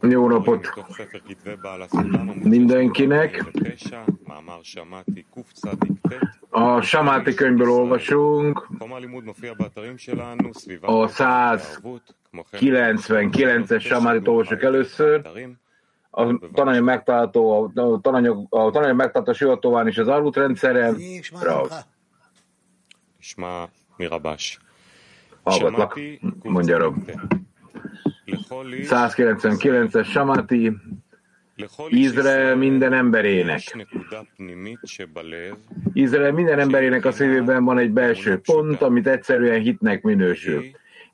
Jó napot. mindenkinek! A Samáti könyvből olvasunk, a 199-es Samátit olvasok először, a tananyag megtalálható, a tananyag, a tananyag megtalálható a Sivatován és az Arvut rendszeren. Hallgatlak, mondja Rob. 199-es Samati, Izrael minden emberének. Izrael minden emberének a szívében van egy belső pont, amit egyszerűen hitnek minősül.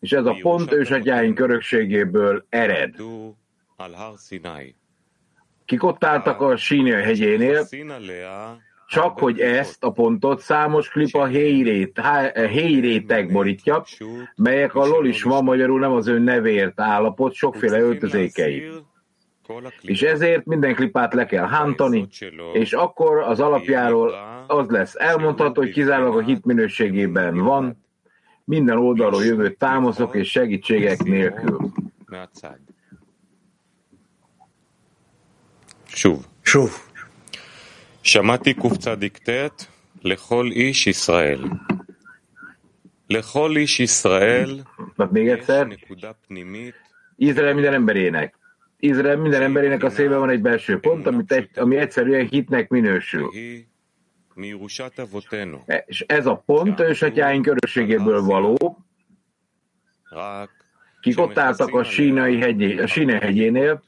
És ez a pont ősatyáink örökségéből ered. Kik ott álltak a Sínia hegyénél, csak hogy ezt a pontot számos klip a héjrét, eh, borítja, melyek a lolis van magyarul nem az ő nevért állapot, sokféle öltözékei. És ezért minden klipát le kell hántani, és akkor az alapjáról az lesz elmondható, hogy kizárólag a hit minőségében van, minden oldalról jövő támaszok és segítségek nélkül. Suv. Suv. שמעתי קצ"ט לכל איש ישראל. לכל איש ישראל יש נקודה פנימית. Izrael minden emberének. Izrael minden emberének a szívben van egy belső pont, amit egy, ami egyszerűen hitnek minősül. És ez a pont ősatyáink örökségéből való, kik ott álltak a sínai hegyé, a sínai hegyénél,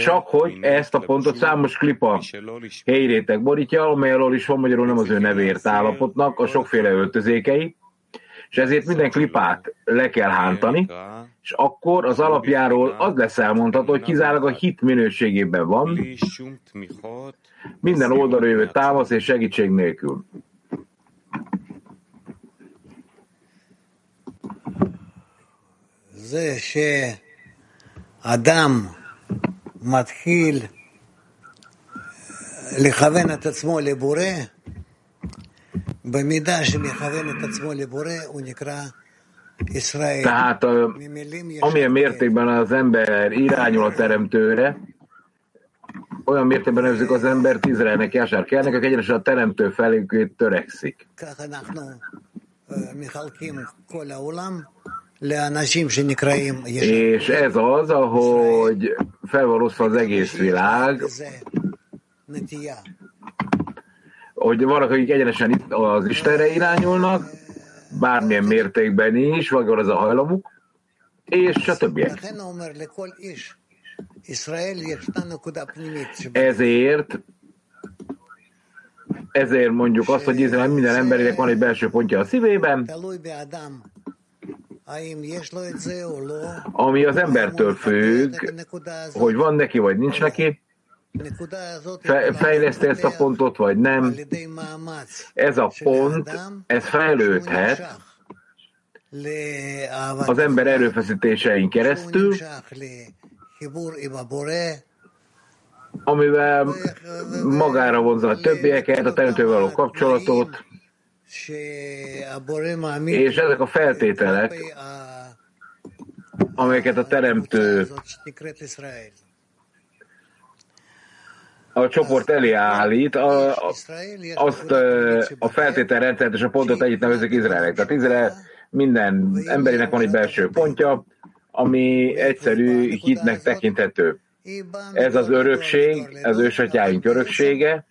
csak hogy ezt a pontot számos klipa helyrétek borítja, amelyről is van magyarul nem az ő nevért állapotnak, a sokféle öltözékei, és ezért minden klipát le kell hántani, és akkor az alapjáról az lesz elmondható, hogy kizárólag a hit minőségében van, minden oldalról jövő támasz és segítség nélkül. זה אדם מתחיל לכוון את עצמו לבורא, במידה שמכוון את עצמו לבורא, הוא נקרא ישראל. Tehát amilyen mértékben az ember irányul a teremtőre, olyan mértékben nevezzük az embert Izraelnek, Jásár Kernek, aki egyenesen a teremtő felé törekszik. És ez az, ahogy fel van osztva az egész világ, hogy vannak, akik egyenesen az Istenre irányulnak, bármilyen mértékben is, vagy az a hajlamuk, és a többiek. Ezért ezért mondjuk azt, hogy Izrael minden emberének van egy belső pontja a szívében, ami az embertől függ, hogy van neki, vagy nincs neki, Fe, fejleszte ezt a pontot, vagy nem. Ez a pont, ez fejlődhet az ember erőfeszítésein keresztül, amivel magára vonza a többieket, a teremtővel való kapcsolatot, és ezek a feltételek, amelyeket a teremtő a csoport elé állít, a, azt a feltételrendszert és a pontot együtt nevezik Izraelnek. Tehát Izrael minden emberének van egy belső pontja, ami egyszerű hitnek tekinthető. Ez az örökség, az ősatyáink öröksége,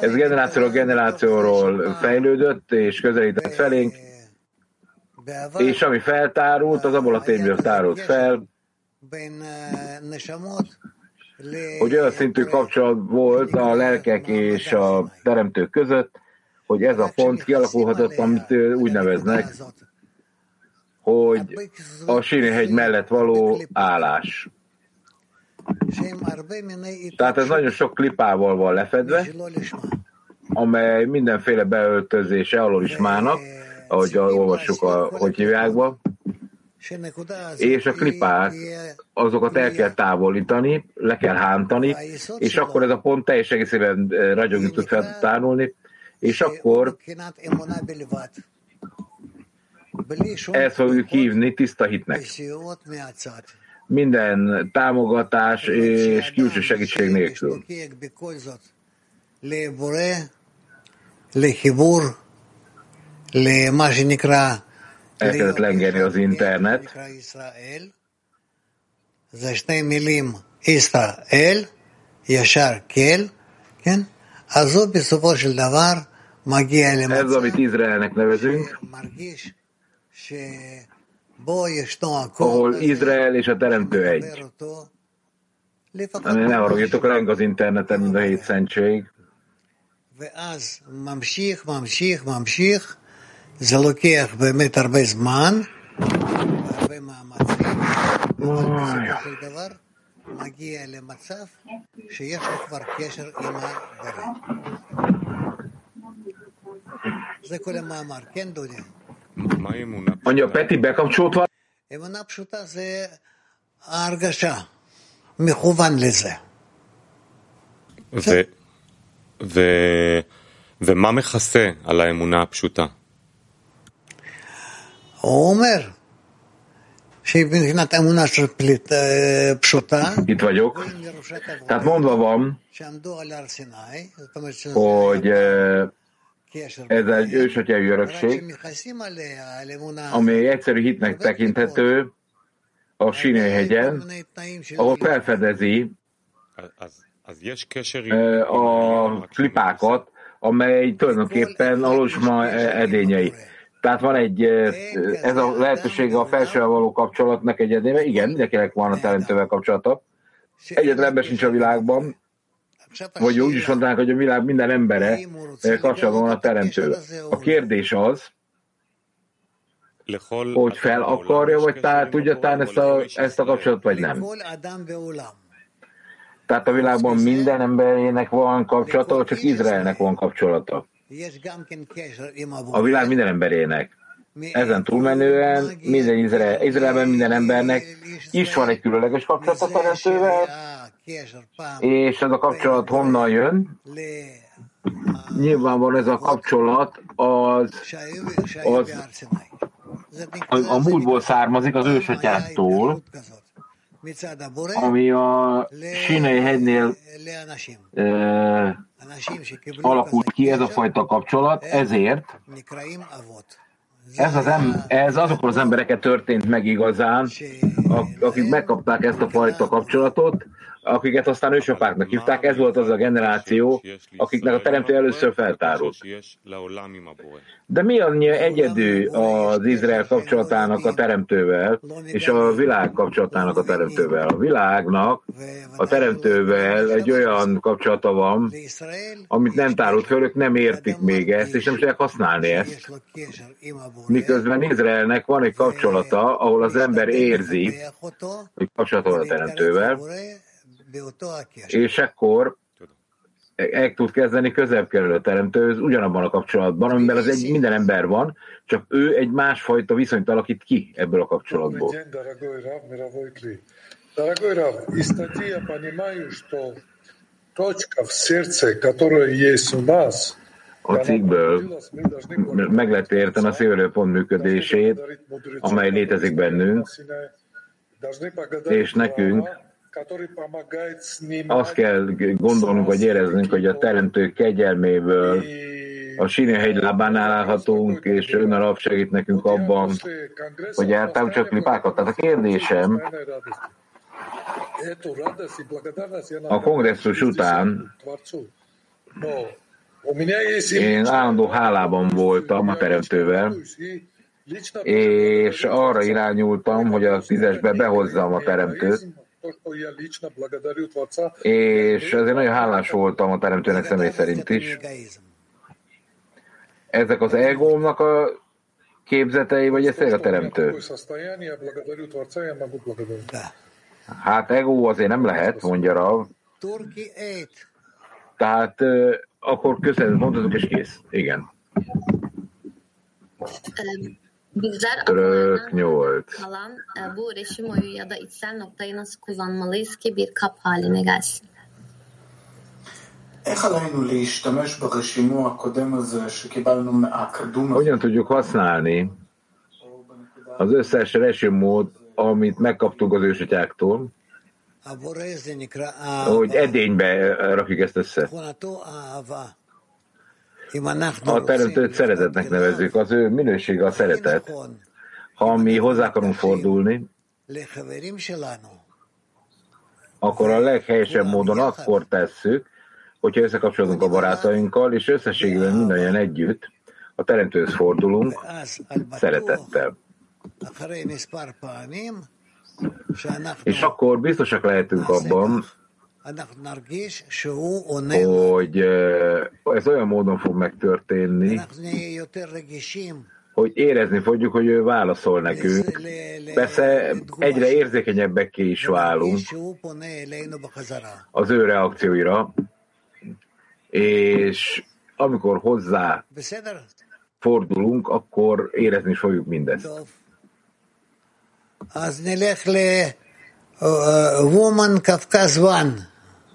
ez generációról generációról fejlődött és közelített felénk, és ami feltárult, az abból a tényből tárult fel, hogy olyan szintű kapcsolat volt a lelkek és a teremtők között, hogy ez a pont kialakulhatott, amit úgy neveznek, hogy a Sínéhegy mellett való állás. Tehát ez nagyon sok klipával van lefedve, amely mindenféle beöltözése alól is mának, ahogy olvassuk, a, hogy hívják és a klipát, azokat el kell távolítani, le kell hántani, és akkor ez a pont teljes egészében eh, ragyogni tud feltárulni, és akkor Ezt fogjuk hívni tiszta hitnek Minden támogatás és külső segítség nélkül. Elkezdett lengerni az internet. זה שני מילים ישראל, ישר כל, כן? אז הוא בסופו של דבר מגיע למצב... Ez, amit Izraelnek nevezünk, ahol Izrael és a Teremtő egy. Ne haragudjatok ránk az interneten, mind a hét szentség. ואז ממשיך, ממשיך, ממשיך, זה לוקח באמת הרבה זמן, הרבה מאמצים, אבל בסופו של דבר מגיע למצב שיש לו כבר קשר עם הבורא. זה כל המאמר, כן דודי? Mondja, Peti bekapcsolt van? אמונה פשוטה זה ההרגשה, מכוון לזה. ו, ו, ומה מכסה על האמונה הפשוטה? הוא אומר שמבחינת אמונה פשוטה, Itt vagyok. Tehát mondva van, hogy eh, ez egy ősötyei örökség, ami egy egyszerű hitnek tekinthető a Sinai hegyen, ahol felfedezi a klipákat, amely tulajdonképpen a Losma edényei. Tehát van egy, ez a lehetősége a felsővel való kapcsolatnak egy edénye. Igen, mindenkinek van a teremtővel kapcsolata. Egyetlen ember sincs a világban, vagy úgy is mondanánk, hogy a világ minden embere kapcsolatban van a teremtővel. A kérdés az, hogy fel akarja, vagy tá, tudja tán ezt a, ezt a kapcsolatot, vagy nem. Tehát a világban minden emberének van kapcsolata, vagy csak Izraelnek van kapcsolata. A világ minden emberének. Ezen túlmenően minden Izrael, Izraelben minden embernek is van egy különleges kapcsolat a teremtővel, és ez a kapcsolat honnan jön? Nyilvánvalóan ez a kapcsolat az, az a, a múltból származik az ősatyától, ami a Sinai hegynél e, alakult ki ez a fajta kapcsolat, ezért ez, az em, ez azokról az embereket történt meg igazán, akik megkapták ezt a fajta kapcsolatot, akiket aztán ősapáknak hívták, ez volt az a generáció, akiknek a teremtő először feltárult. De mi annyi egyedű az Izrael kapcsolatának a teremtővel, és a világ kapcsolatának a teremtővel? A világnak a teremtővel egy olyan kapcsolata van, amit nem tárult föl, ők nem értik még ezt, és nem tudják használni ezt. Miközben Izraelnek van egy kapcsolata, ahol az ember érzi, hogy kapcsolata van a teremtővel, és akkor el tud kezdeni közelebb kerülő a teremtőhöz ugyanabban a kapcsolatban, amiben az egy minden ember van, csak ő egy másfajta viszonyt alakít ki ebből a kapcsolatból. Дорогой Рав, из статьи я понимаю, что точка в сердце, которая есть у нас, a cikkből meg lehet érteni a szívőpont működését, amely létezik bennünk, és nekünk azt kell gondolnunk, vagy éreznünk, hogy a teremtő kegyelméből a síni hegylábán állhatunk, és ön a segít nekünk abban, hogy eltámcsok klipákat. Tehát a kérdésem, a kongresszus után én állandó hálában voltam a teremtővel, és arra irányultam, hogy a tízesbe behozzam a teremtőt, és azért nagyon hálás voltam a teremtőnek személy szerint is. Ezek az egómnak a képzetei, vagy ez a teremtő? Hát ego azért nem lehet, mondja Rav. Tehát akkor köszönöm, mondhatok, és kész. Igen. Bizler Török nyolc. kalan e, bu reşim oyu ya da içsel noktayı nasıl kullanmalıyız ki bir kap haline gelsin? Hogyan tudjuk használni Az összes mód, amit megkaptunk az ősatyáktól, hogy edénybe rakjuk ezt össze. A teremtőt szeretetnek nevezzük, az ő minősége a szeretet. Ha mi hozzá akarunk fordulni, akkor a leghelyesebb módon akkor tesszük, hogyha összekapcsolódunk a barátainkkal, és összességében mindannyian együtt a teremtőhöz fordulunk szeretettel. És akkor biztosak lehetünk abban, hogy ez olyan módon fog megtörténni, hogy érezni fogjuk, hogy ő válaszol nekünk. Persze egyre érzékenyebbekké is válunk az ő reakcióira, és amikor hozzá fordulunk, akkor érezni is fogjuk mindezt.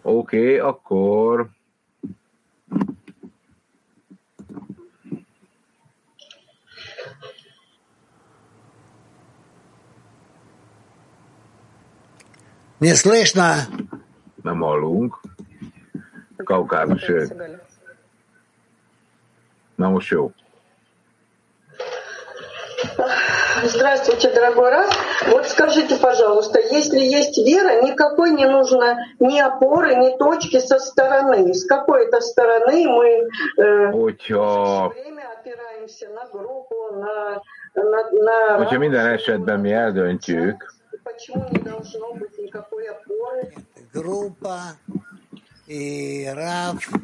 Oké, okay, akkor Не слышно. Nem hallunk. Kaukázus. Na most jó. Здравствуйте, дорогой Раф. Вот скажите, пожалуйста, если есть вера, никакой не нужно ни опоры, ни точки со стороны. С какой-то стороны мы э, время опираемся на группу, на, на, на... Hogyha minden esetben mi eldöntjük, Почему не должно быть никакой опоры? Группа.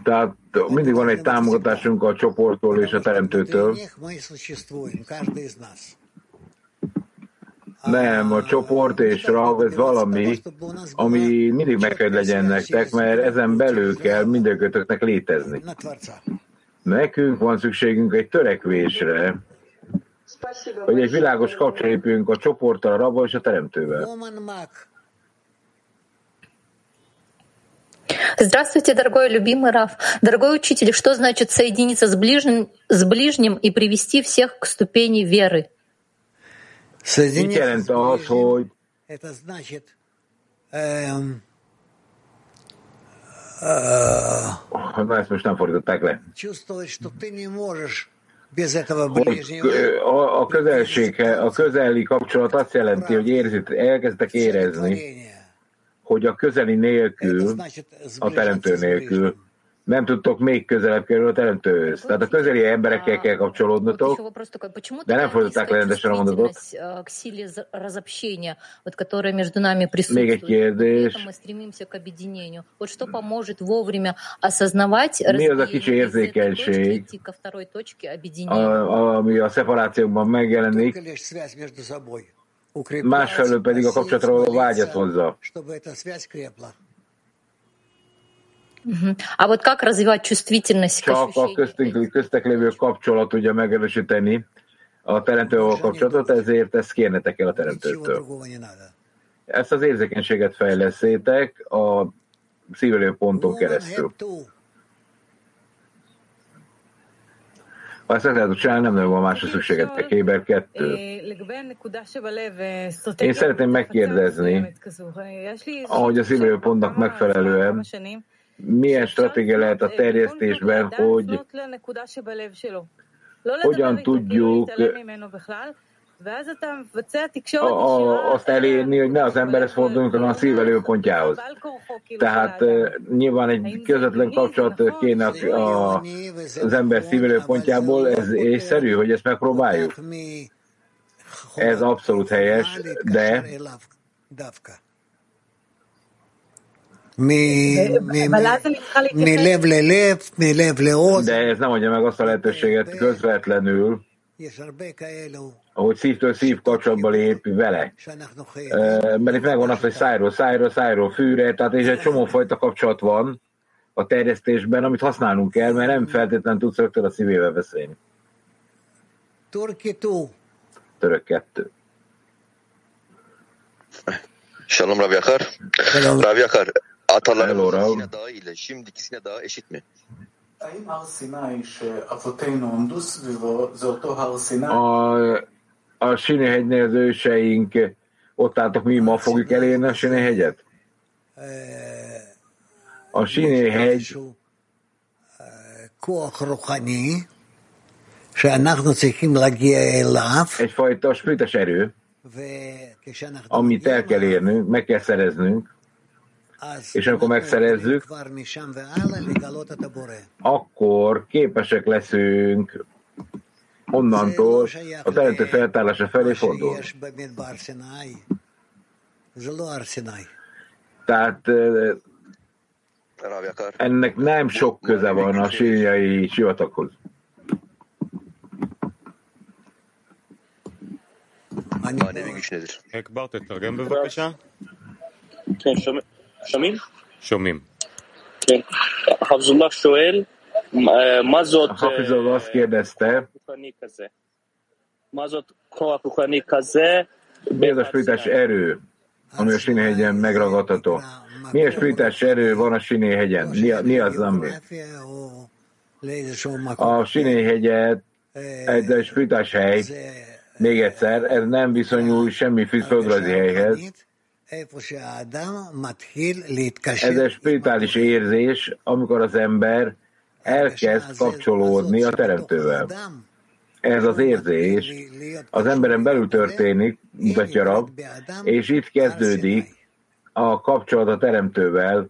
Tehát mindig van egy támogatásunk a csoporttól és a teremtőtől. Nem, a csoport és rav, ez valami, ami mindig meg kell legyen nektek, mert ezen belül kell mindenkötöknek létezni. На Творца. Nekünk van szükségünk egy törekvésre, Спасибо hogy egy большое. világos kapcsolépünk a csoporttal, a rabban és a teremtővel. Woman Mag. Здравствуйте, дорогой любимый Раф. Дорогой учитель, что значит соединиться с ближним, с ближним и привести всех к ступени веры? Mit jelent az, hogy Na, hát ezt most nem fordították le. Hogy a, közelség, a közeli kapcsolat azt jelenti, hogy érzit, elkezdtek érezni, hogy a közeli nélkül, a teremtő nélkül, nem tudtok még közelebb kerülni a teremtőhöz. Tehát a közeli emberekkel kell kapcsolódnotok, de nem fordították le rendesen a mondatot. Még egy kérdés. Mi az a kicsi érzékenység, a, ami a szeparációkban megjelenik, másfelől pedig a kapcsolatra való vágyat hozza. А вот как развивать чувствительность к Csak a ощущению köztünk, köztek lévő kapcsolat tudja megerősíteni a teremtővel kapcsolatot, ezért ezt kérnetek el a Ничего teremtőtől. другого не надо. Ezt az érzékenységet fejleszétek a szívelő ponton Woman keresztül. have to. Ha ezt meg lehet csinálni, nem nagyon van másra szükségetek. Héber 2. Én szeretném megkérdezni, ahogy a szívő pontnak megfelelően, milyen stratégia lehet a terjesztésben, hogy hogyan tudjuk a, azt elérni, hogy ne az emberhez forduljunk, hanem a szívelő pontjához. Tehát eh, nyilván egy közvetlen kapcsolat kéne az ember szívelő pontjából, ez észszerű, hogy ezt megpróbáljuk. Ez abszolút helyes, de מלב ללב, מלב לאוזן, de ez nem adja meg azt a lehetőséget közvetlenül, יש הרבה כאלו ahogy szívtől szív kapcsolatba lép vele. שאנחנו חייבים. Eh, Mert itt megvan az, hogy szájról szájról, szájról fűre, tehát és egy csomó fajta kapcsolat van a terjesztésben, amit használnunk kell, mert nem feltétlenül tudsz rögtön a szívével beszélni. טורקי טו, Török kettő. Shalom Rav Yakar. Shalom. Rav Yakar, Atalarımızın Hello, Sina Dağı ile şimdiki Sina Dağı eşit mi? A, a Sinehegynél az őseink ott álltak, mi ma fogjuk elérni a Sinehegyet? A Sinehegy egyfajta spirites erő, amit el kell érnünk, meg kell szereznünk, és amikor megszerezzük, akkor képesek leszünk onnantól a teremtő feltállása felé fordulni. Tehát ennek nem sok köze van a síriai sivataghoz. אקבר, תתרגם בבקשה. כן, שומעים? שומעים. כן. חבזולlah שואל, מה זאת Hafizov azt kérdezte, רוחני כזה? מה זאת כוח רוחני כזה? mi az a spiritás erő, ami a Sinéhegyen megragadható? Milyen spiritás erő van a Sinéhegyen? Mi, a, mi az, ami? A Sinéhegyet egy spiritás hely, még egyszer, ez nem viszonyul semmi földrajzi helyhez. ez egy spirituális érzés, amikor az ember elkezd kapcsolódni a teremtővel. Ez az érzés az emberen belül történik, mutatja Rab, és itt kezdődik a kapcsolat a teremtővel,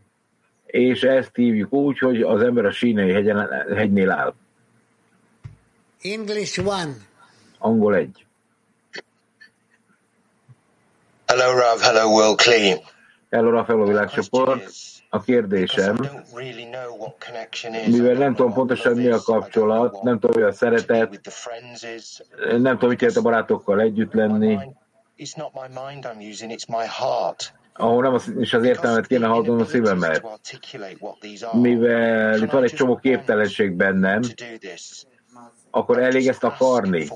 és ezt hívjuk úgy, hogy az ember a sínai hegyen, hegynél áll. English one. Angol egy. Hello, Rav. Hello, World Clean. Hello, Rav, hello, világcsoport. A kérdésem, mivel nem tudom pontosan mi a kapcsolat, nem tudom, mi a szeretet, nem tudom, mit jelent a barátokkal együtt lenni, ahol nem az, is az értelmet kéne hallganom a szívemet. Mivel itt van egy csomó képtelenség bennem, akkor elég ezt akarni,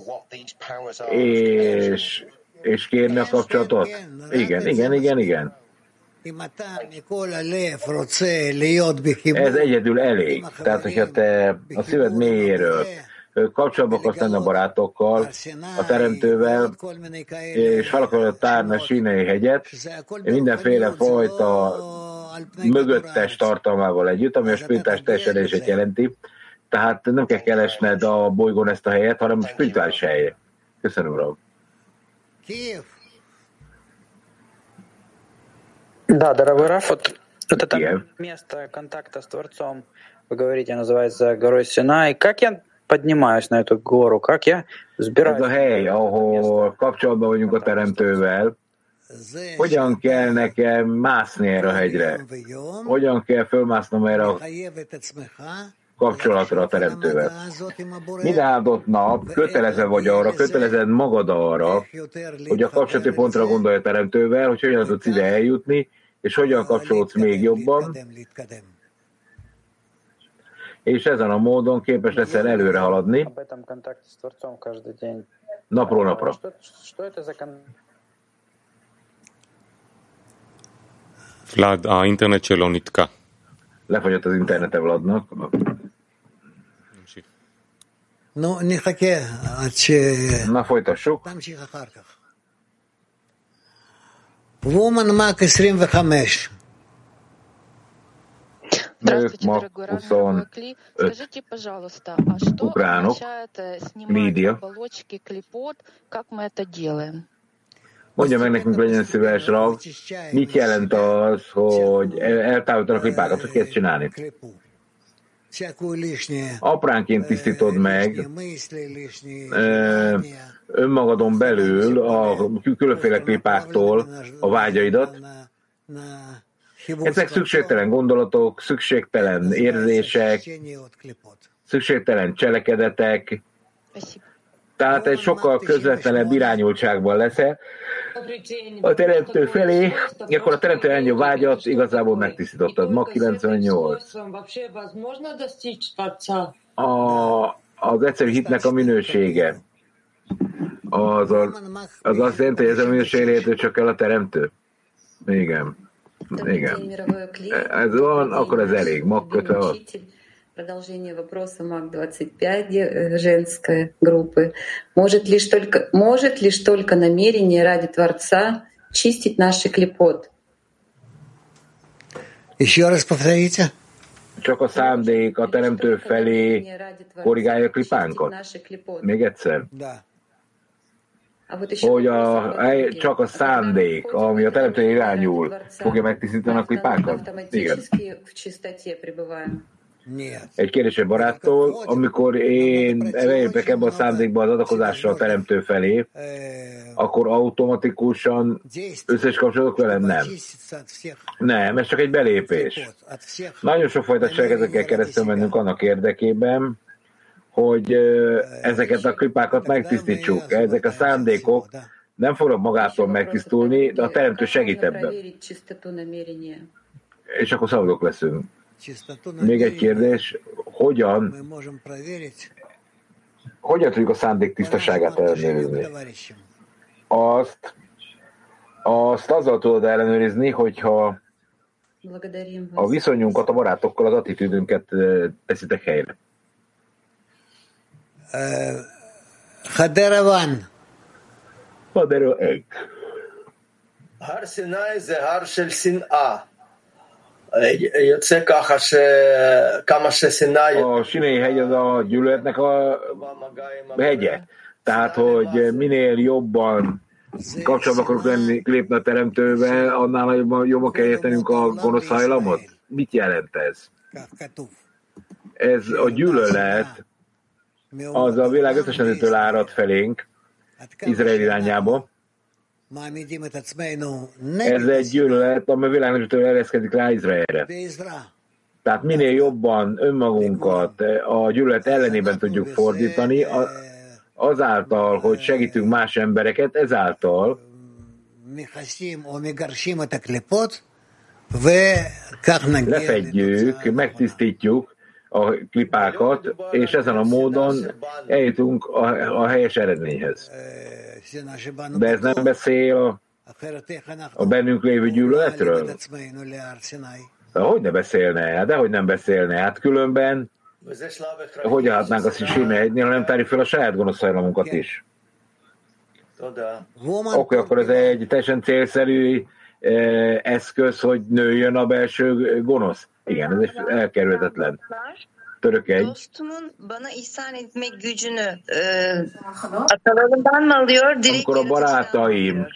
és, és kérni a kapcsolatot? Igen, igen, igen, igen. Ez egyedül elég. Tehát, hogyha te a szíved mélyéről kapcsolatban akarsz lenni a barátokkal, a teremtővel, és fel akarod tárni a sínai hegyet, mindenféle fajta mögöttes tartalmával együtt, ami a spiritás teljesedését jelenti. Tehát nem kell keresned a bolygón ezt a helyet, hanem a spirituális helyet. Köszönöm, Rob. Да, дорогой Раф, вот, это yeah. место контакта с Творцом, вы говорите, называется горой Синай. Как я поднимаюсь на эту гору? Как я взбираюсь? Ez a hely, ahol kapcsolatban vagyunk a Teremtővel, hogyan kell nekem mászni erre a hegyre? Hogyan kell fölmásznom erre a kapcsolatra a Teremtővel. Minden áldott nap kötelező vagy arra, kötelezed magad arra, hogy a kapcsolati pontra gondolj a Teremtővel, hogy hogyan tudsz ide eljutni, és hogyan kapcsolódsz még jobban, és ezen a módon képes leszel előre haladni napról napra. Vlad, a internet cselon itt Lefagyott az internete Vladnak. Na, folytassuk. Woman Mark 25. Здравствуйте, Мак, дорогой Рамин Клей. Скажите, пожалуйста, а что украинок, означает снимать медиа. оболочки клепот? Как мы это делаем? Mondja meg nekünk, legyen szíves, Rav, mit jelent az, hogy eltávolítanak a klipákat, hogy kell csinálni? apránként tisztítod meg. Э, önmagadon belül a különféle pipáktól a vágyaidat. Ezek szükségtelen gondolatok, szükségtelen érzések, szükségtelen cselekedetek, tehát egy sokkal közvetlenebb irányultságban leszel a teremtő felé, akkor a teremtő ennyi vágyat igazából megtisztítottad. Ma 98. A, az egyszerű hitnek a minősége. Az, a, az azt jelenti, hogy ez a minőség létő csak el a teremtő. Igen. Igen. Ez van, akkor ez elég. Ma kötve ott. Продолжение вопроса МАК-25 э, женской группы. Может лишь, только, может лишь только намерение ради Творца чистить наши клепот? Еще раз повторите. Csak a szándék a teremtő felé korrigálja a klipánkat. Még egyszer. Hogy a, csak a szándék, ami a teremtő irányul, fogja megtisztítani a klipákat? Igen. Egy kérdés egy baráttól, amikor én elértek ebbe a szándékba az adakozásra a teremtő felé, akkor automatikusan összes kapcsolatok velem? Nem. Nem, ez csak egy belépés. Nagyon sok fajta cselekedekkel keresztül mennünk annak érdekében, hogy ezeket a klipákat megtisztítsuk. Ezek a szándékok nem fognak magától megtisztulni, de a teremtő segít ebben. És akkor szabadok leszünk. Még egy kérdés, hogyan, hogyan tudjuk a szándék tisztaságát ellenőrizni? Azt, azt azzal tudod ellenőrizni, hogyha a viszonyunkat a barátokkal, az attitűdünket teszitek helyre. Haderavan. Haderavan. Har Sinai ze har shel sin'a. יוצא ככה שכמה שסיני... A Sinai hegy az a gyűlöletnek a hegye. Tehát, hogy minél jobban kapcsolatba akarok lenni, lépni a teremtővel, annál jobban, jobban kell értenünk a gonosz hajlamot. Mit jelent ez? Ez a gyűlölet, az a világ összes nemzetől árad felénk, Izrael irányába. ez egy gyűlölet, amely világ nemzetől ereszkedik rá Izraelre. Tehát minél jobban önmagunkat a gyűlölet ellenében tudjuk fordítani, azáltal, hogy segítünk más embereket, ezáltal lefedjük, megtisztítjuk a klipákat, és ezen a módon eljutunk a, a helyes eredményhez. De ez nem beszél a, a bennünk lévő gyűlöletről? De hogy ne beszélne? Hát dehogy nem beszélne. Hát különben hogy állhatnánk azt is Sime egynél, ha nem tárjuk fel a saját gonosz hajlamunkat is? Oké, okay, akkor ez egy teljesen célszerű eh, eszköz, hogy nőjön a belső gonosz. Igen, ez egy elkerülhetetlen. Török egy. Dostumun bana ihsan etmek gücünü e, atalarından mı alıyor? Direkt Amikor a barátaim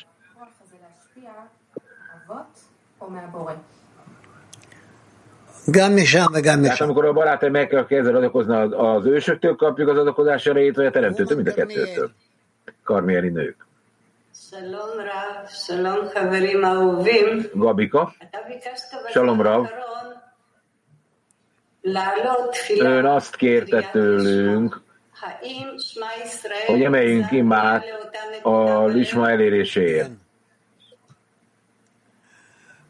Tehát amikor a barátaim meg kell kezdeni adakozni az, ősöktől, kapjuk az adakozás erejét, vagy a teremtőtől, mind a kettőtől. Karmieri nők. Gabika. Shalom Rav. Ön azt kérte tőlünk, hogy emeljünk imát a lisma eléréséért.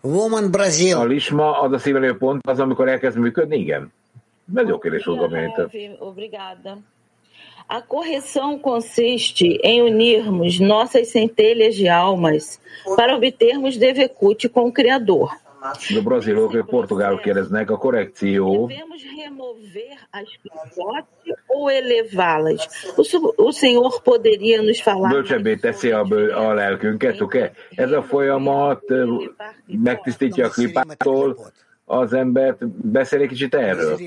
Woman Brazil. A lisma az a szívelő pont, az, amikor elkezd működni? Igen. Ez jó kérdés volt, Gabrielita. Obrigada. A correção consiste em unirmos nossas centelhas de almas para obtermos Devekut com o Criador. A brazilok, vagy portugálok kérdeznek, a korrekció Devemos remover as clipotes ou elevá-las? O, o Senhor poderia nos falar bölcsebbé teszi a, bő, a lelkünket, oké? Ez a folyamat megtisztítja a klipától az embert. Beszél egy kicsit erről.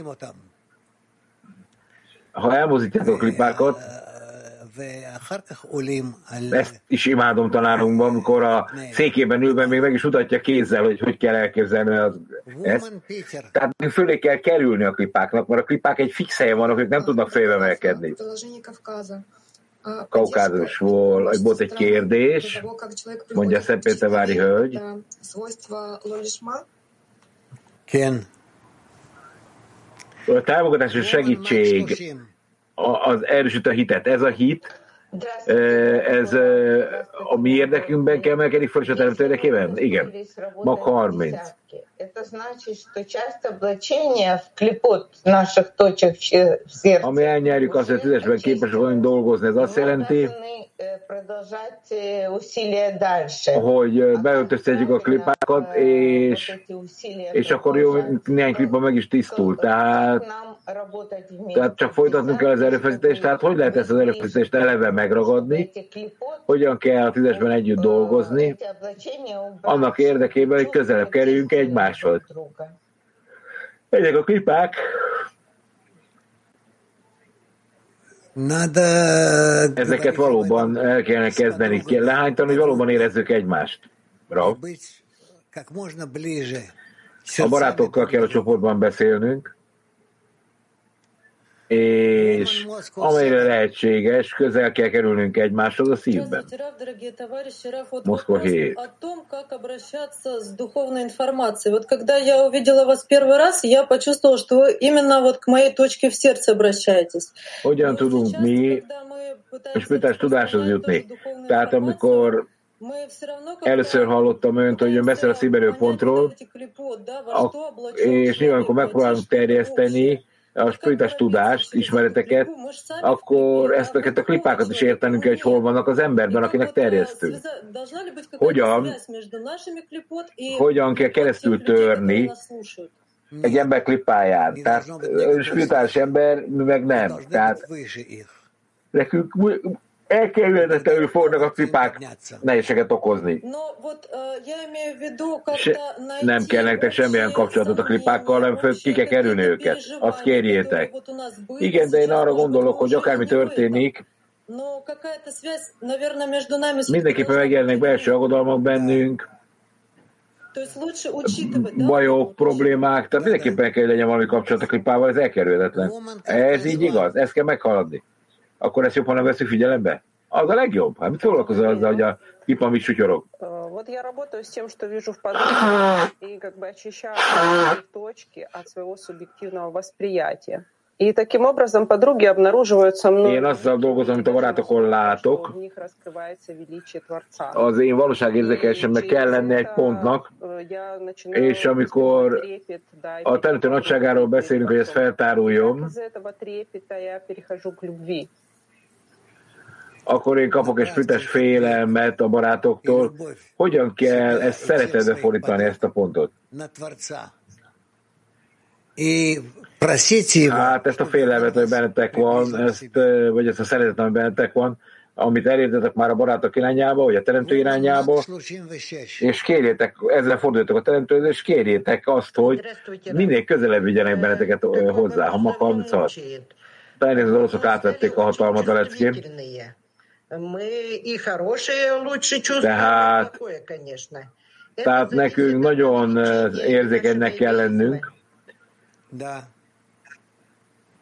Ha elmozdítjátok a klipákat, ezt is imádom tanárunkban, amikor a székében ülve még meg is mutatja kézzel, hogy hogy kell elképzelni az, ezt. Tehát fölé kell kerülni a klipáknak, mert a klipák egy fix helyen vannak, ők nem tudnak félbemelkedni. Kaukázusból volt egy kérdés, mondja Szepétevári hölgy. A támogatás és segítség az erősít a hitet. Ez a hit, ez a mi érdekünkben kell emelkedni fel, és a teremtő érdekében? Igen. Mag 30. Ami elnyerjük azt, hogy tüdesben képesek vagyunk dolgozni, ez azt jelenti, hogy э, beöltöztetjük a klipákat, és, és akkor jó, néhány klipa meg is tisztul. Tehát, tehát csak folytatnunk kell az erőfeszítést. Tehát hogy lehet ezt az erőfeszítést eleve megragadni? Hogyan kell a tízesben együtt dolgozni? Annak érdekében, hogy közelebb kerüljünk egy egymáshoz. Ezek a klipák ezeket valóban el kellene kezdeni, kell lehánytani, hogy valóban érezzük egymást. Rav. A barátokkal kell a csoportban beszélnünk, és amelyre lehetséges, közel kell kerülnünk egymáshoz a szívben. Москва 7. О том, как обращаться с духовной информацией. Вот когда я увидела вас первый раз, я почувствовала, что вы именно вот к моей точке в сердце обращаетесь. Hogyan tudunk mi spirituális tudáshoz jutni? Tehát amikor először hallottam önt, hogy ön beszél a szívelő pontról, és nyilván, amikor megpróbálunk terjeszteni, a spiritas tudást, ismereteket, akkor ezteket a klipákat is értenünk kell, hogy hol vannak az emberben, akinek terjesztünk. Hogyan, hogyan kell keresztül törni egy ember klipáját. Tehát spirituális ember, mi meg nem. Tehát nekünk elkerülhetetlenül fognak a cipák nehézséget okozni. Se, nem kell nektek semmilyen kapcsolatot a klipákkal, hanem föl, ki kell kerülni őket. Azt kérjétek. Igen, de én arra gondolok, hogy akármi történik, mindenképpen megjelennek belső aggodalmak bennünk, bajok, problémák, tehát mindenképpen kell legyen valami kapcsolat a klipával, ez elkerülhetetlen. Ez így igaz, ezt kell meghaladni akkor ezt jobban nem veszük figyelembe? Az a legjobb. Hát mit foglalkozol azzal, hogy a pipa mit sutyorog? Вот я работаю с тем, что вижу в подруге, и как бы очищаю свои точки от своего субъективного восприятия. И таким образом подруги обнаруживают со мной, Én azzal dolgozom, amit a barátokon látok. в них раскрывается величие Творца. Az én valóságérzékelésemnek kell lenni egy pontnak, Я начинаю és amikor трепет, да, и a teremtő nagyságáról beszélünk, hogy ez feltáruljon, akkor én kapok egy spirites félelmet a barátoktól. Hogyan kell ezt szeretetbe fordítani, ezt a pontot? Hát ezt a félelmet, hogy bennetek van, ezt, vagy ezt a szeretet, ami bennetek van, amit elértetek már a barátok irányába, vagy a teremtő irányába, és kérjétek, ezzel forduljatok a teremtőhöz, és kérjétek azt, hogy minél közelebb vigyenek benneteket hozzá, ha ma 36. Elnézést, az oroszok átvették a hatalmat a leckém. Tehát, tehát nekünk nagyon э, érzékenynek kell lennünk.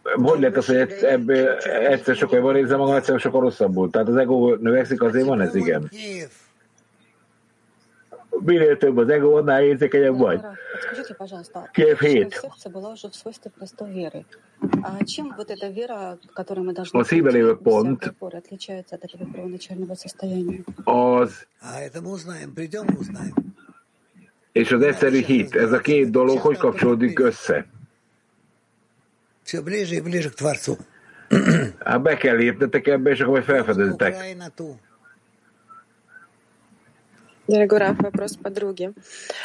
Hogy lehet az, hogy ebből egyszer sokkal jobban érzem magam, egyszer sokkal rosszabbul? Tehát az ego növekszik, azért hát van ez, igen minél több az ego, annál érzékenyebb vagy. Kiev 7. A szívben lévő pont az és az egyszerű hit, ez a két dolog hogy kapcsolódik össze? Hát be kell lépnetek ebbe, és akkor majd felfedezitek.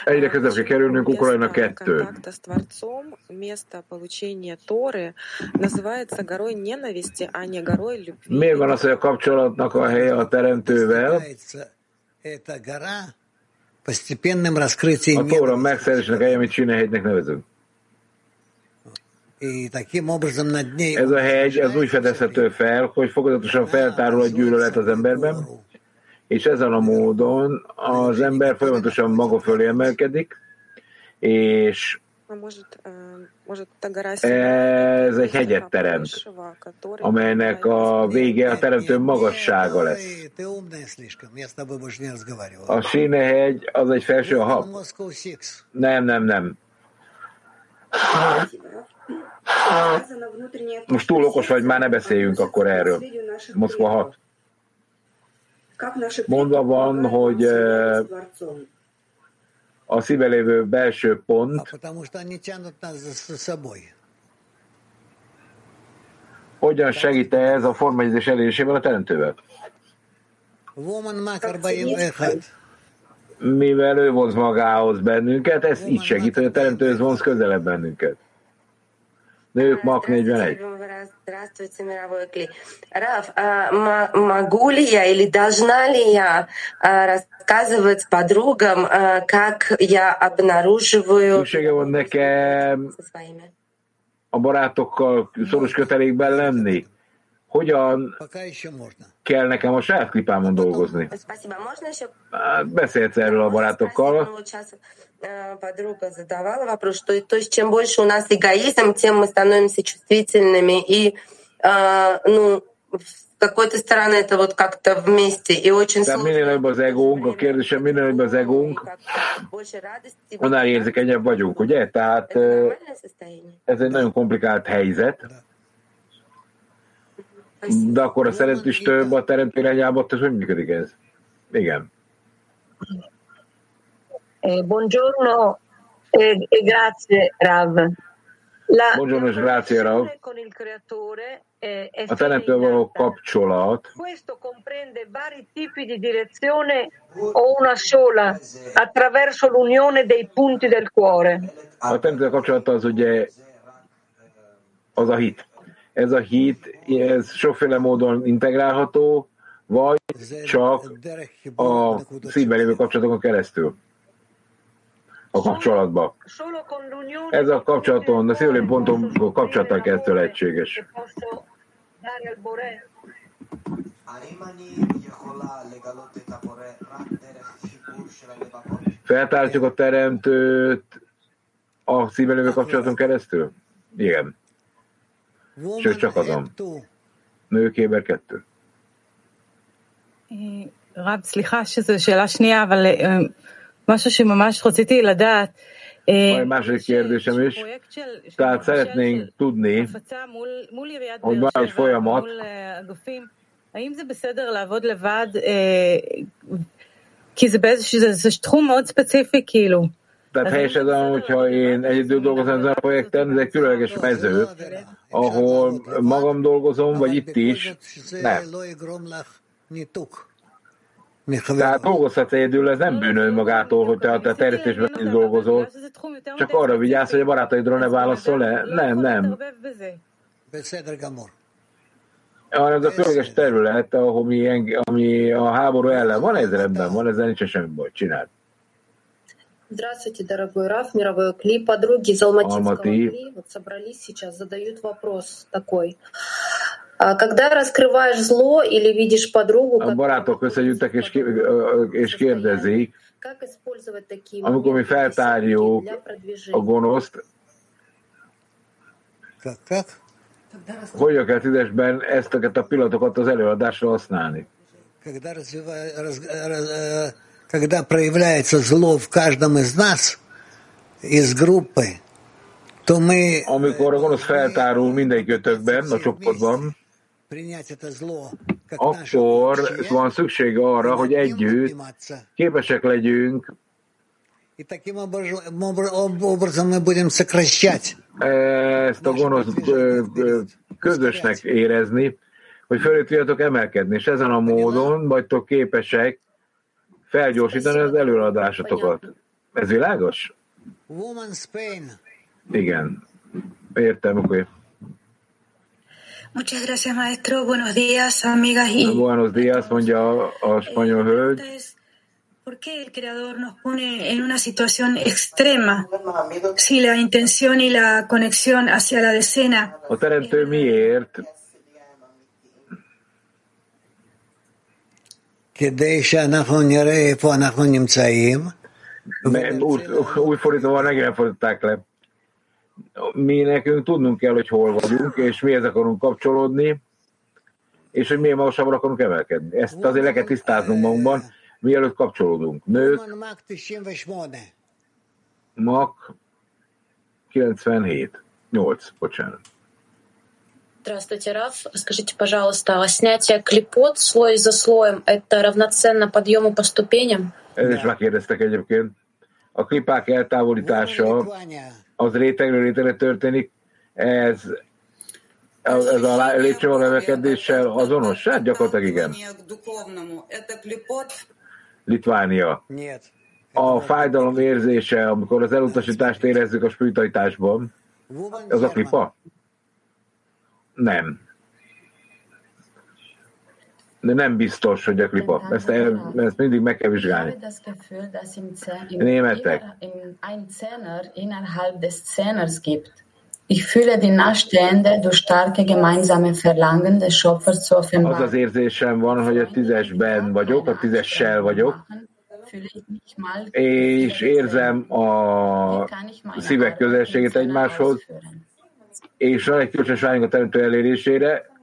Egyre közelebb kell kerülnünk Ukrajna 2. Miért van az, hogy a kapcsolatnak a helye a teremtővel? A Tóra megszerzésnek helye, amit Sinehegynek nevezünk. Ez a hegy, ez úgy fedezhető fel, hogy fokozatosan feltárul a gyűlölet az emberben, és ezen a módon az ember folyamatosan maga fölé emelkedik, és ez egy hegyet teremt, amelynek a vége a teremtő magassága lesz. A Sínehegy az egy felső hab. Nem, nem, nem. Most túl okos vagy, már ne beszéljünk akkor erről. Moszkva 6. Mondva van, hogy eh, a szíve lévő belső pont, hogyan segít ez a formegyezés elérésében a teremtővel? Mivel ő vonz magához bennünket, ez így segít, hogy a teremtőhöz vonz közelebb bennünket. Nők, Mak 41. Здравствуйте, мировой Кли. Раф, а могу ли я или должна ли я рассказывать подругам, как я обнаруживаю... Szüksége van nekem a barátokkal szoros kötelékben lenni? Hogyan kell nekem a saját klipámon dolgozni? Hát beszélsz erről a barátokkal. Подруга задавала вопрос, что то есть чем больше у нас эгоизм, тем мы становимся чувствительными и ну с какой-то стороны это вот как-то вместе и очень az egónk, a kérdésem minél nagyobb az egónk, annál érzékenyebb vagyunk, ugye? Tehát ez egy nagyon komplikált helyzet. De akkor a szeret is több a teremtő irányába, és hogy működik ez? Igen. Eh, buongiorno e, e grazie Rav. La buongiorno grazie Rav. Con il creatore è, è kapcsolat. Questo comprende vari tipi di direzione o una sola attraverso l'unione dei punti del cuore. A teremtővel kapcsolat az ugye az a hit. Ez a hit, ez sokféle módon integrálható, vagy csak a szívben lévő kapcsolatokon keresztül a kapcsolatba. Ez a kapcsolaton, a szívlő ponton kapcsolattal keresztül egységes. Feltártjuk a teremtőt a szívben kapcsolaton keresztül? Igen. Sőt, csak azon. Nőkéber kettő. רב, סליחה שזו שאלה שנייה, אבל משהו שממש רציתי לדעת. Van második kérdésem is. Tehát szeretnénk tudni, hogy van egy folyamat, האם זה בסדר לעבוד לבד? כי זה באיזשהו, זה, זה תחום מאוד ספציפי כאילו. Tehát helyes ez, hogyha én egyedül dolgozom ezen a projekten, ez egy különleges mező, ahol magam dolgozom, vagy itt is, nem. Tehát dolgozhatsz egyedül, ez nem bűnöl magától, hogy te a terjesztésben is dolgozol. Csak arra vigyázz, hogy a barátaidról ne válaszol le. Nem, nem. Hanem ez a különleges terület, ahol mi, ami a háború ellen van, ez rendben van, ezzel nincs semmi baj, csináld. Здравствуйте, дорогой Раф, мировой Кли. Подруги из Алматинского Кли вот собрались сейчас, задают вопрос такой. Когда раскрываешь зло или видишь подругу... A barátok összegyűjtek és, és kérdezik, amikor mi feltárjuk a gonoszt, hogyan kell tízesben ezt a pillanatokat az előadásra használni? когда проявляется зло в каждом из нас, из группы, то мы... Amikor a gonosz feltárul mindenkitökben, a csoportban, akkor van szükség arra, hogy együtt képesek legyünk ezt a gonosz közösnek érezni, hogy fölé tudjatok emelkedni, és ezen a módon vagytok képesek felgyorsítani az előadásotokat. Ez világos? Igen. Értem, oké. Okay. Muchas gracias, maestro. Buenos días, amigas y. Buenos días, Sonja Ospanjo eh, ¿Por qué el Creador nos pone en una situación extrema si la intención y la conexión hacia la decena? Új, új fordítóval megint fordították le. Mi nekünk tudnunk kell, hogy hol vagyunk, és mihez akarunk kapcsolódni, és hogy milyen magasabbra akarunk emelkedni. Ezt azért le kell tisztáznunk magunkban, mielőtt kapcsolódunk. Nők, Mak 97. 8, bocsánat. Здравствуйте, Раф. Скажите, пожалуйста, а снятие клипот слой за слоем – это равноценно подъему по ступеням? Ez is megkérdeztek egyébként. A klipák eltávolítása az rétegről rétegre történik, ez ez a lépcsővaló emelkedéssel azonos? Hát gyakorlatilag igen. Litvánia. A fájdalom érzése, amikor az elutasítást érezzük a spiritualitásban, az a klipa? Nem. De nem biztos, hogy a klipa. Ezt, ezt mindig meg kell vizsgálni. Németek. Ich fühle die Nachstehende durch starke gemeinsame Verlangen des Schöpfers zu offenbaren. Az az érzésem van, hogy a tízesben vagyok, a tízessel vagyok, és érzem a szívek közelségét egymáshoz, és van egy kölcsönös vágyunk a teremtő elérésére,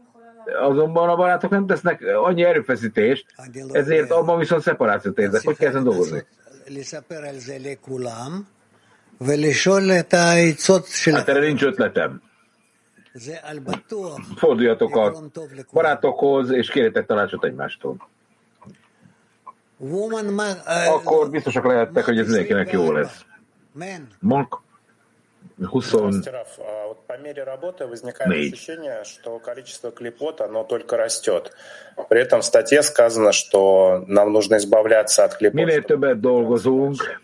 azonban a barátok nem tesznek annyi erőfeszítést, ezért abban viszont szeparációt érzek. Hogy kell ezen dolgozni? Hát erre nincs ötletem. Forduljatok a barátokhoz, és kérjetek tanácsot egymástól. Akkor biztosak lehettek, hogy ez mindenkinek jó lesz. Monk. 24. По мере работы возникает ощущение, что количество клепот, оно только растет. При этом в статье сказано, что нам нужно избавляться от клепот. Minél többet dolgozunk,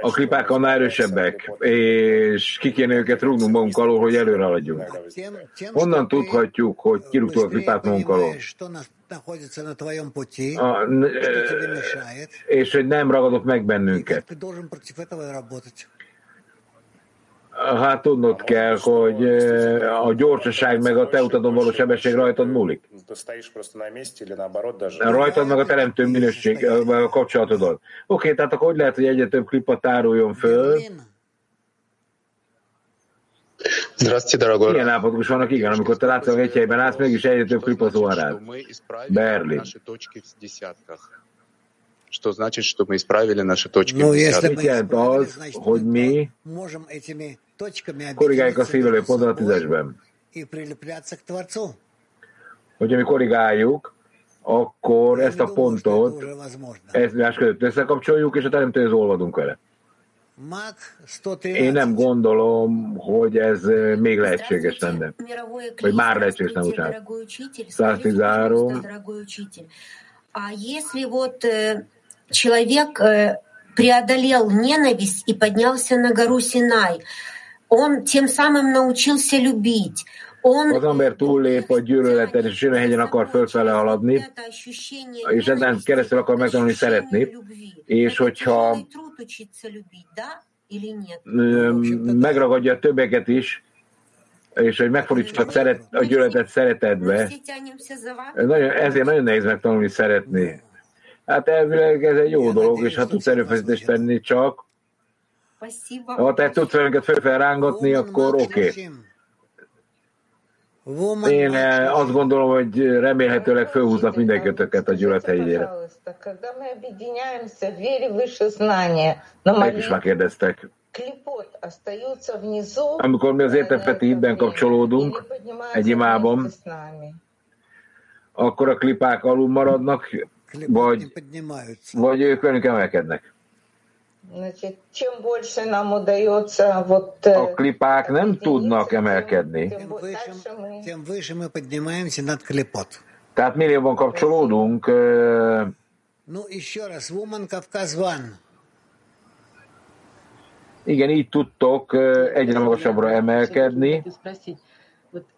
a klipák annál erősebbek, és ki kéne őket rúgnunk magunk alól, hogy előre haladjunk. Honnan tudhatjuk, hogy kirúgtuk a klipát magunk alól? A, és hogy nem ragadott meg bennünket. Hát tudnod kell, hogy a gyorsaság meg a te utadon való sebesség rajtad múlik. Rajtad meg a teremtő minőség, a kapcsolatodon. Oké, okay, tehát akkor hogy lehet, hogy egyre több klipet tároljon föl? Здравствуйте, дорогой. Ilyen állapotok is vannak, igen, amikor te látszol egy helyben állsz, mégis egyre több klip az rád. Berlin. Что значит, что мы исправили наши точки ну, если Mit jelent az, hogy mi korrigáljuk a szívelő pontot a tízesben? Hogyha mi korrigáljuk, akkor ezt a pontot egymás között összekapcsoljuk, és a teremtőhöz olvadunk vele. Én nem gondolom, hogy ez még lehetséges lenne. Vagy már lehetséges, nem bocsánat. 113. А если вот человек преодолел ненависть и поднялся на гору Синай, он тем самым научился любить. Он... Az ember túllép a gyűlöletet, és hegyen akar fölfele haladni, és ezen keresztül akar megtanulni szeretni, és hogyha megragadja a többeket is, és hogy megfordítsa a, szeret, a gyűlöletet szeretetbe, nagyon, ezért nagyon nehéz megtanulni szeretni. Hát elvileg ez egy jó dolog, és ha tudsz erőfeszítést tenni csak, ha te tudsz velünket fölfelrángatni, akkor oké. Okay. Én eh, azt gondolom, hogy remélhetőleg fölhúznak mindenkötöket a gyűlölet helyére. Meg is már kérdeztek. Amikor mi az értefeti hitben kapcsolódunk egy imában, akkor a klipák alul maradnak, vagy, vagy ők velünk emelkednek. Значит, чем больше нам удается вот... A klipák nem tudnak emelkedni. Тем выше мы поднимаемся над клипот. Tehát minél jobban kapcsolódunk... Ну, еще раз, Woman Kafkaz One. Igen, így tudtok egyre magasabbra emelkedni.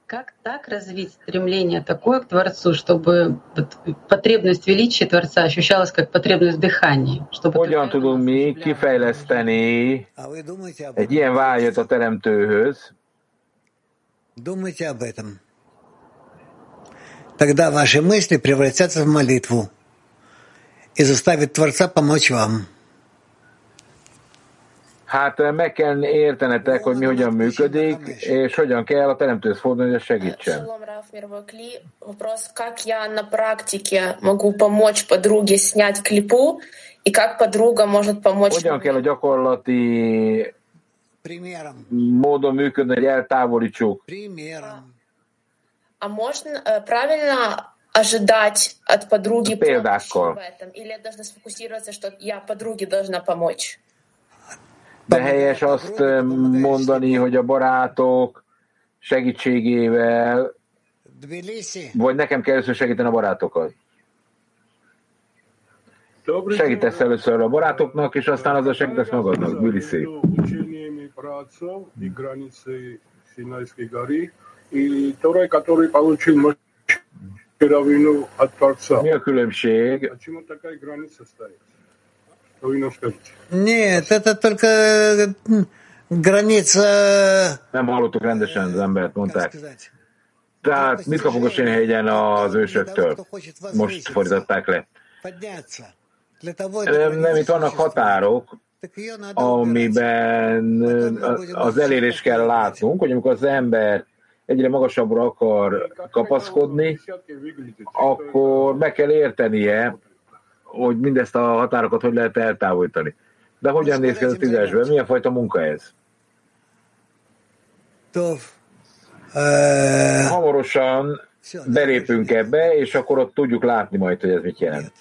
Как так развить стремление такое к Творцу, чтобы потребность величия Творца ощущалась как потребность дыхания? Чтобы Hogyan tudunk mi kifejleszteni egy ilyen vágyat a Teremtőhöz? Думайте об этом. Тогда ваши мысли превратятся в молитву и заставят Творца помочь вам. Hát eh, meg kell értenetek, hogy mi hogyan működik, és hogyan kell a teremtőhöz fordulni, hogy segítsen. Вопрос, как я на практике могу помочь подруге снять клипу, и как подруга может помочь... Hogyan kell a gyakorlati módon működni, hogy eltávolítsuk? А можно э, правильно ожидать от подруги помощи в этом? Или я должна сфокусироваться, что я подруге должна помочь? De helyes azt mondani, hogy a barátok segítségével, vagy nekem kell először segíteni a barátokat? Segítesz először a barátoknak, és aztán azzal segítesz magadnak. Tbilisi. Mi a különbség? Нет, это только граница... Nem hallottuk rendesen az embert, mondták. Tehát mit kapunk a Sénhegyen az ősöktől? Most fordították le. Nem, itt vannak határok, amiben az elérés kell látnunk, hogy amikor az ember egyre magasabbra akar kapaszkodni, akkor meg kell értenie, hogy mindezt a határokat hogy lehet eltávolítani. De hogyan néz ki ez a tízesben? Milyen fajta munka ez? Hamarosan belépünk ebbe, és akkor ott tudjuk látni majd, hogy ez mit jelent.